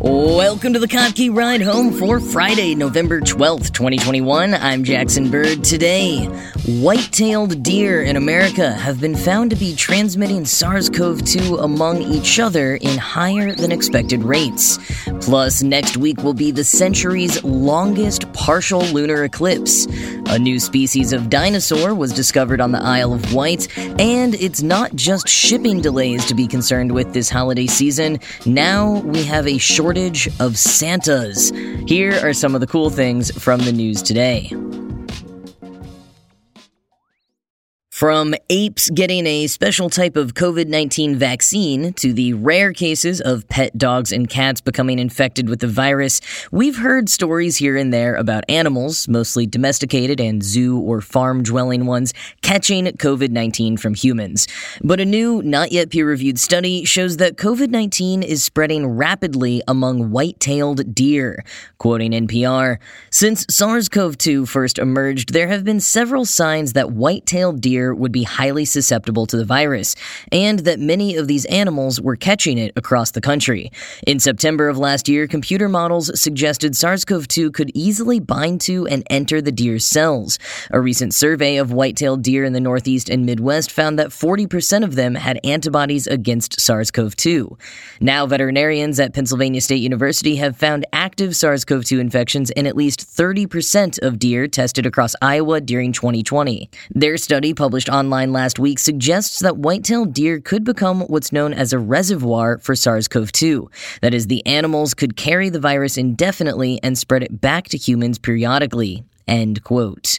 Welcome to the Kottke Ride Home for Friday, November 12th, 2021. I'm Jackson Bird. Today, white tailed deer in America have been found to be transmitting SARS CoV 2 among each other in higher than expected rates. Plus, next week will be the century's longest partial lunar eclipse. A new species of dinosaur was discovered on the Isle of Wight, and it's not just shipping delays to be concerned with this holiday season. Now we have a shortage of Santas. Here are some of the cool things from the news today. From apes getting a special type of COVID 19 vaccine to the rare cases of pet dogs and cats becoming infected with the virus, we've heard stories here and there about animals, mostly domesticated and zoo or farm dwelling ones, catching COVID 19 from humans. But a new, not yet peer reviewed study shows that COVID 19 is spreading rapidly among white tailed deer. Quoting NPR, since SARS CoV 2 first emerged, there have been several signs that white tailed deer would be highly susceptible to the virus, and that many of these animals were catching it across the country. In September of last year, computer models suggested SARS CoV 2 could easily bind to and enter the deer's cells. A recent survey of white tailed deer in the Northeast and Midwest found that 40% of them had antibodies against SARS CoV 2. Now, veterinarians at Pennsylvania State University have found active SARS CoV 2 infections in at least 30% of deer tested across Iowa during 2020. Their study, published published online last week suggests that white-tailed deer could become what's known as a reservoir for SARS-CoV-2. That is, the animals could carry the virus indefinitely and spread it back to humans periodically. End quote.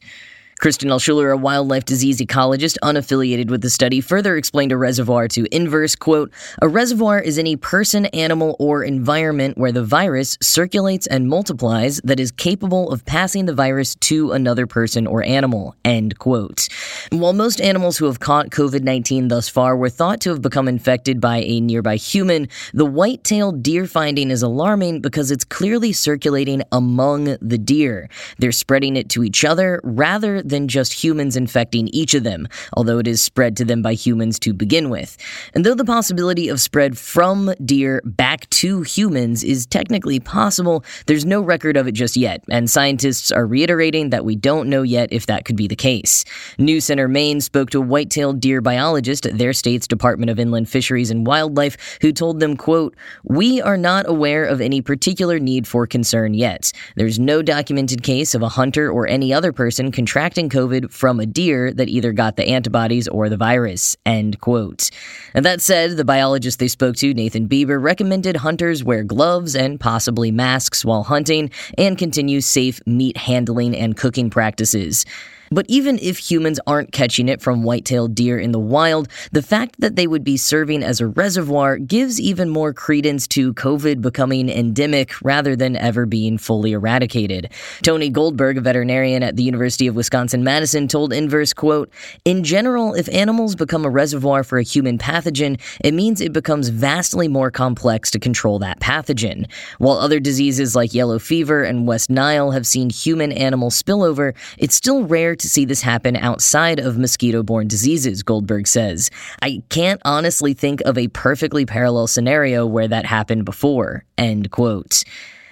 Kristen Alschuler, a wildlife disease ecologist unaffiliated with the study, further explained a reservoir to Inverse, quote, A reservoir is any person, animal, or environment where the virus circulates and multiplies that is capable of passing the virus to another person or animal, end quote. While most animals who have caught COVID-19 thus far were thought to have become infected by a nearby human, the white-tailed deer finding is alarming because it's clearly circulating among the deer. They're spreading it to each other rather than just humans infecting each of them, although it is spread to them by humans to begin with. And though the possibility of spread from deer back to humans is technically possible, there's no record of it just yet, and scientists are reiterating that we don't know yet if that could be the case. News Center Maine spoke to a white-tailed deer biologist at their state's Department of Inland Fisheries and Wildlife who told them, quote, "We are not aware of any particular need for concern yet. There's no documented case of a hunter or any other person contracting contracting COVID from a deer that either got the antibodies or the virus. End quote. And that said, the biologist they spoke to, Nathan Bieber, recommended hunters wear gloves and possibly masks while hunting and continue safe meat handling and cooking practices. But even if humans aren't catching it from white-tailed deer in the wild, the fact that they would be serving as a reservoir gives even more credence to COVID becoming endemic rather than ever being fully eradicated. Tony Goldberg, a veterinarian at the University of Wisconsin-Madison, told Inverse, quote, In general, if animals become a reservoir for a human pathogen, it means it becomes vastly more complex to control that pathogen. While other diseases like yellow fever and West Nile have seen human-animal spillover, it's still rare to see this happen outside of mosquito borne diseases, Goldberg says. I can't honestly think of a perfectly parallel scenario where that happened before. End quote.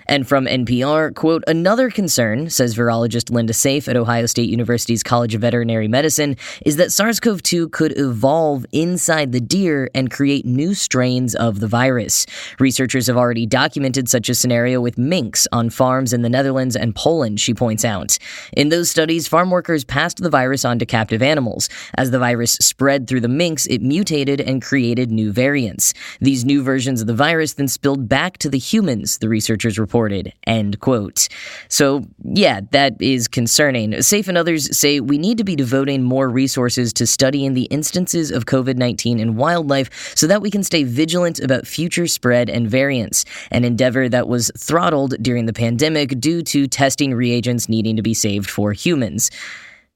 And from NPR, quote, another concern, says virologist Linda Saif at Ohio State University's College of Veterinary Medicine, is that SARS CoV 2 could evolve inside the deer and create new strains of the virus. Researchers have already documented such a scenario with minks on farms in the Netherlands and Poland, she points out. In those studies, farm workers passed the virus on to captive animals. As the virus spread through the minks, it mutated and created new variants. These new versions of the virus then spilled back to the humans, the researchers reported reported. End quote. So, yeah, that is concerning. Saif and others say we need to be devoting more resources to studying the instances of COVID 19 in wildlife so that we can stay vigilant about future spread and variants, an endeavor that was throttled during the pandemic due to testing reagents needing to be saved for humans.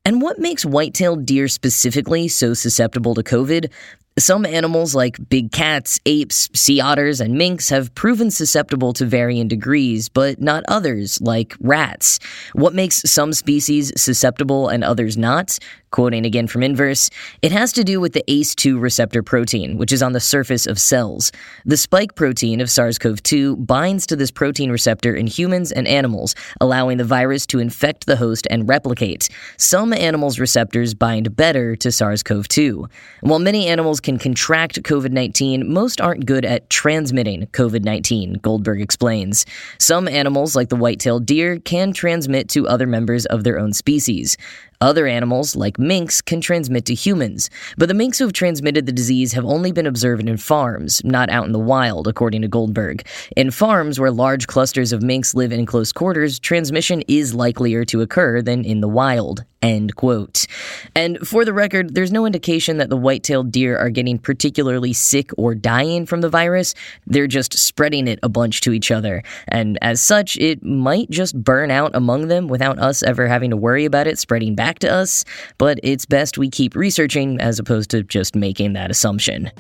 And what makes white-tailed deer specifically so susceptible to COVID? Some animals, like big cats, apes, sea otters, and minks, have proven susceptible to varying degrees, but not others, like rats. What makes some species susceptible and others not? Quoting again from Inverse, it has to do with the ACE2 receptor protein, which is on the surface of cells. The spike protein of SARS CoV 2 binds to this protein receptor in humans and animals, allowing the virus to infect the host and replicate. Some animals' receptors bind better to SARS CoV 2. While many animals can contract COVID 19, most aren't good at transmitting COVID 19, Goldberg explains. Some animals, like the white tailed deer, can transmit to other members of their own species. Other animals, like minks, can transmit to humans, but the minks who have transmitted the disease have only been observed in farms, not out in the wild, according to Goldberg. In farms where large clusters of minks live in close quarters, transmission is likelier to occur than in the wild. End quote. And for the record, there's no indication that the white tailed deer are getting particularly sick or dying from the virus. They're just spreading it a bunch to each other. And as such, it might just burn out among them without us ever having to worry about it spreading back to us. But it's best we keep researching as opposed to just making that assumption.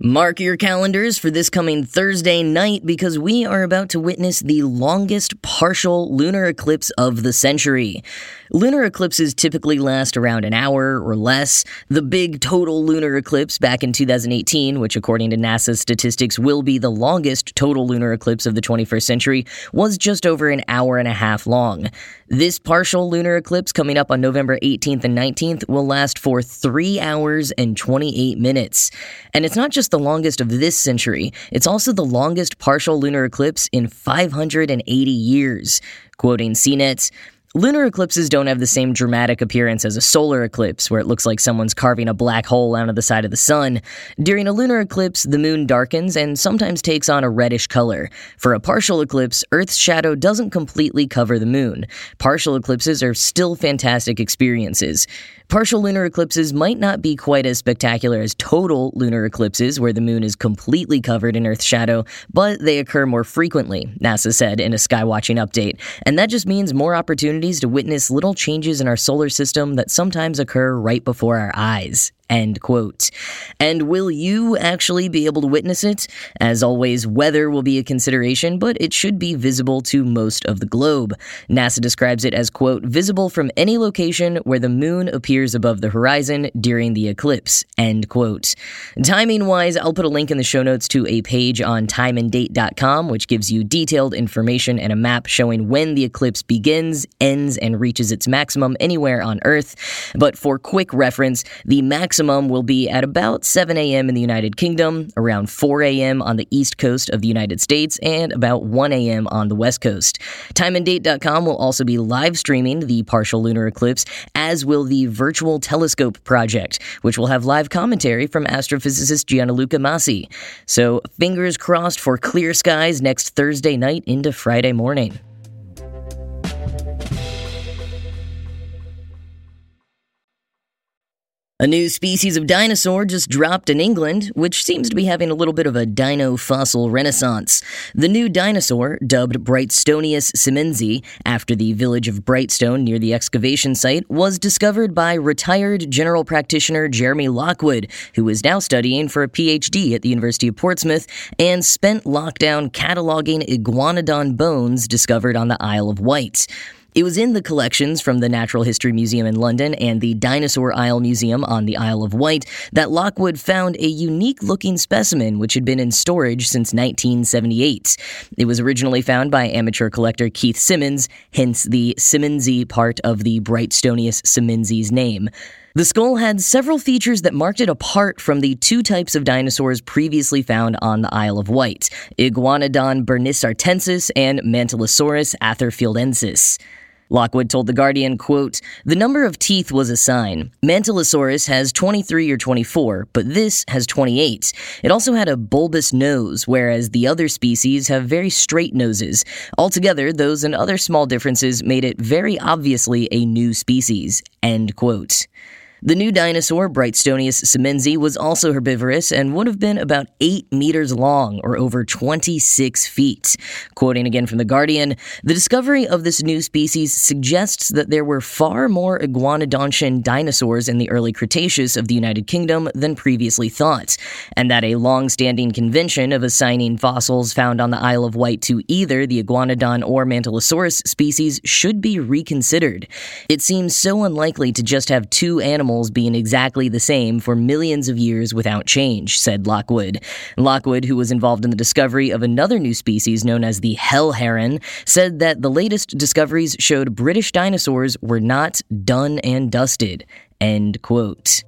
Mark your calendars for this coming Thursday night because we are about to witness the longest partial lunar eclipse of the century. Lunar eclipses typically last around an hour or less. The big total lunar eclipse back in 2018, which according to NASA's statistics will be the longest total lunar eclipse of the 21st century, was just over an hour and a half long. This partial lunar eclipse coming up on November 18th and 19th will last for 3 hours and 28 minutes. And it's not just the longest of this century, it's also the longest partial lunar eclipse in 580 years. Quoting CNET, Lunar eclipses don't have the same dramatic appearance as a solar eclipse, where it looks like someone's carving a black hole out of the side of the sun. During a lunar eclipse, the moon darkens and sometimes takes on a reddish color. For a partial eclipse, Earth's shadow doesn't completely cover the moon. Partial eclipses are still fantastic experiences. Partial lunar eclipses might not be quite as spectacular as total lunar eclipses, where the moon is completely covered in Earth's shadow, but they occur more frequently, NASA said in a skywatching update. And that just means more opportunities to witness little changes in our solar system that sometimes occur right before our eyes. End quote. And will you actually be able to witness it? As always, weather will be a consideration, but it should be visible to most of the globe. NASA describes it as, quote, visible from any location where the moon appears above the horizon during the eclipse, end quote. Timing wise, I'll put a link in the show notes to a page on timeanddate.com, which gives you detailed information and a map showing when the eclipse begins, ends, and reaches its maximum anywhere on Earth. But for quick reference, the maximum maximum will be at about 7 a.m. in the United Kingdom, around 4 a.m. on the east coast of the United States, and about 1 a.m. on the west coast. TimeAndDate.com will also be live streaming the partial lunar eclipse, as will the Virtual Telescope Project, which will have live commentary from astrophysicist Gianluca Masi. So, fingers crossed for clear skies next Thursday night into Friday morning. A new species of dinosaur just dropped in England, which seems to be having a little bit of a dino fossil renaissance. The new dinosaur, dubbed Brighstoneus simmondsi, after the village of Brighstone near the excavation site, was discovered by retired general practitioner Jeremy Lockwood, who is now studying for a PhD at the University of Portsmouth and spent lockdown cataloging iguanodon bones discovered on the Isle of Wight. It was in the collections from the Natural History Museum in London and the Dinosaur Isle Museum on the Isle of Wight that Lockwood found a unique looking specimen which had been in storage since 1978. It was originally found by amateur collector Keith Simmonds, hence the simmondsi part of the Brighstoneus simmondsi name. The skull had several features that marked it apart from the two types of dinosaurs previously found on the Isle of Wight Iguanodon bernissartensis and Mantellisaurus atherfieldensis. Lockwood told The Guardian, quote, The number of teeth was a sign. Mantellisaurus has 23 or 24, but this has 28. It also had a bulbous nose, whereas the other species have very straight noses. Altogether, those and other small differences made it very obviously a new species. End quote. The new dinosaur, Brighstoneus simmondsi, was also herbivorous and would have been about 8 meters long, or over 26 feet. Quoting again from The Guardian, the discovery of this new species suggests that there were far more iguanodontian dinosaurs in the early Cretaceous of the United Kingdom than previously thought, and that a long standing convention of assigning fossils found on the Isle of Wight to either the iguanodon or Mantellisaurus species should be reconsidered. It seems so unlikely to just have two animals animals being exactly the same for millions of years without change, said Lockwood. Lockwood, who was involved in the discovery of another new species known as the hell heron, said that the latest discoveries showed British dinosaurs were not done and dusted. End quote.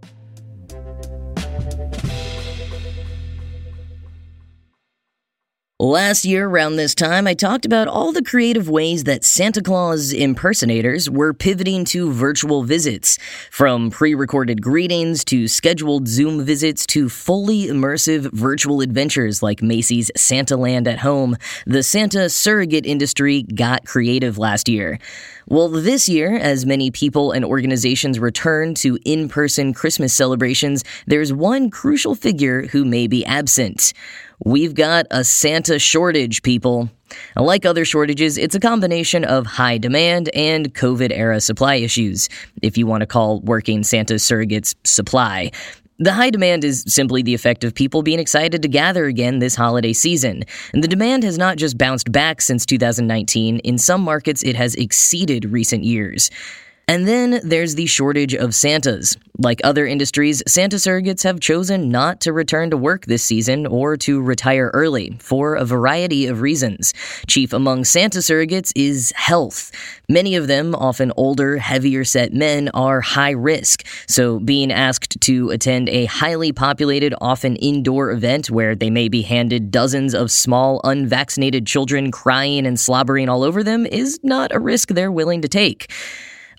Last year, around this time, I talked about all the creative ways that Santa Claus impersonators were pivoting to virtual visits. From pre recorded greetings to scheduled Zoom visits to fully immersive virtual adventures like Macy's Santa Land at Home, the Santa surrogate industry got creative last year. Well, this year, as many people and organizations return to in person Christmas celebrations, there's one crucial figure who may be absent. We've got a Santa shortage, people. Like other shortages, it's a combination of high demand and COVID era supply issues, if you want to call working Santa surrogates supply. The high demand is simply the effect of people being excited to gather again this holiday season. And the demand has not just bounced back since 2019, in some markets it has exceeded recent years. And then there's the shortage of Santas. Like other industries, Santa surrogates have chosen not to return to work this season or to retire early for a variety of reasons. Chief among Santa surrogates is health. Many of them, often older, heavier set men, are high risk, so being asked to attend a highly populated, often indoor event where they may be handed dozens of small, unvaccinated children crying and slobbering all over them is not a risk they're willing to take.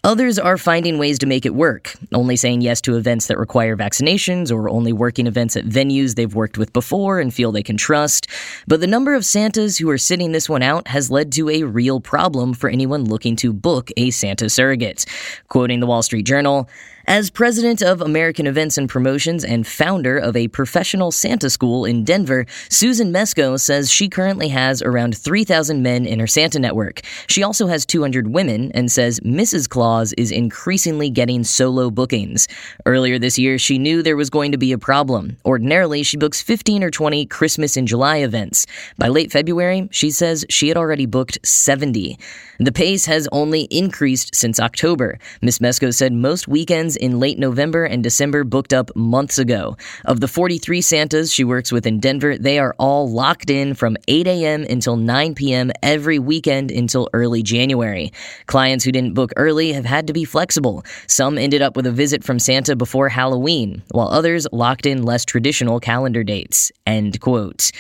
Others are finding ways to make it work, only saying yes to events that require vaccinations or only working events at venues they've worked with before and feel they can trust. But the number of Santas who are sitting this one out has led to a real problem for anyone looking to book a Santa surrogate. Quoting the Wall Street Journal, as president of American Events and Promotions and founder of a professional Santa school in Denver, Susan Mesco says she currently has around 3,000 men in her Santa network. She also has 200 women and says Mrs. Claus is increasingly getting solo bookings. Earlier this year, she knew there was going to be a problem. Ordinarily, she books 15 or 20 Christmas in July events. By late February, she says she had already booked 70. The pace has only increased since October. Ms. Mesco said most weekends in late November and December booked up months ago. Of the 43 Santas she works with in Denver, they are all locked in from 8 a.m. until 9 p.m. every weekend until early January. Clients who didn't book early have had to be flexible. Some ended up with a visit from Santa before Halloween, while others locked in less traditional calendar dates. End quote.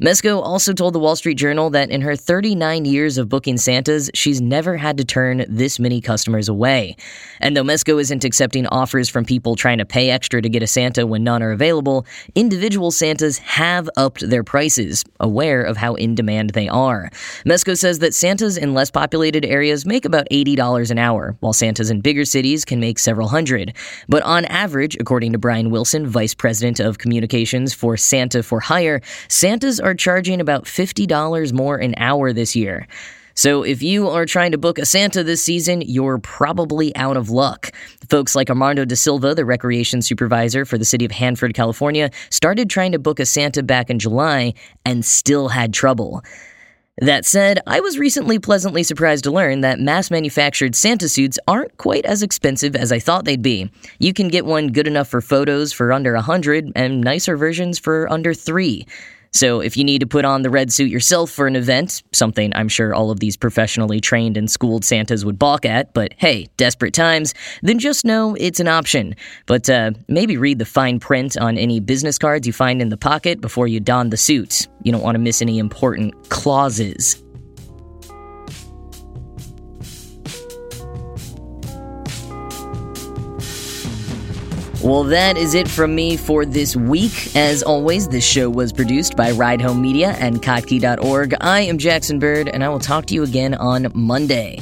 Mesco also told the Wall Street Journal that in her 39 years of booking Santas, she's never had to turn this many customers away. And though Mesco isn't accepting offers from people trying to pay extra to get a Santa when none are available, individual Santas have upped their prices, aware of how in demand they are. Mesco says that Santas in less populated areas make about $80 an hour, while Santas in bigger cities can make several hundred. But on average, according to Brian Wilson, Vice President of Communications for Santa for Hire, Santas are are charging about $50 more an hour this year. So if you are trying to book a Santa this season, you're probably out of luck. Folks like Armando da Silva, the recreation supervisor for the city of Hanford, California, started trying to book a Santa back in July and still had trouble. That said, I was recently pleasantly surprised to learn that mass manufactured Santa suits aren't quite as expensive as I thought they'd be. You can get one good enough for photos for under a 100 and nicer versions for under 3. So, if you need to put on the red suit yourself for an event, something I'm sure all of these professionally trained and schooled Santas would balk at, but hey, desperate times, then just know it's an option. But uh, maybe read the fine print on any business cards you find in the pocket before you don the suit. You don't want to miss any important clauses. Well, that is it from me for this week. As always, this show was produced by Ride Home Media and Kottke.org. I am Jackson Bird, and I will talk to you again on Monday.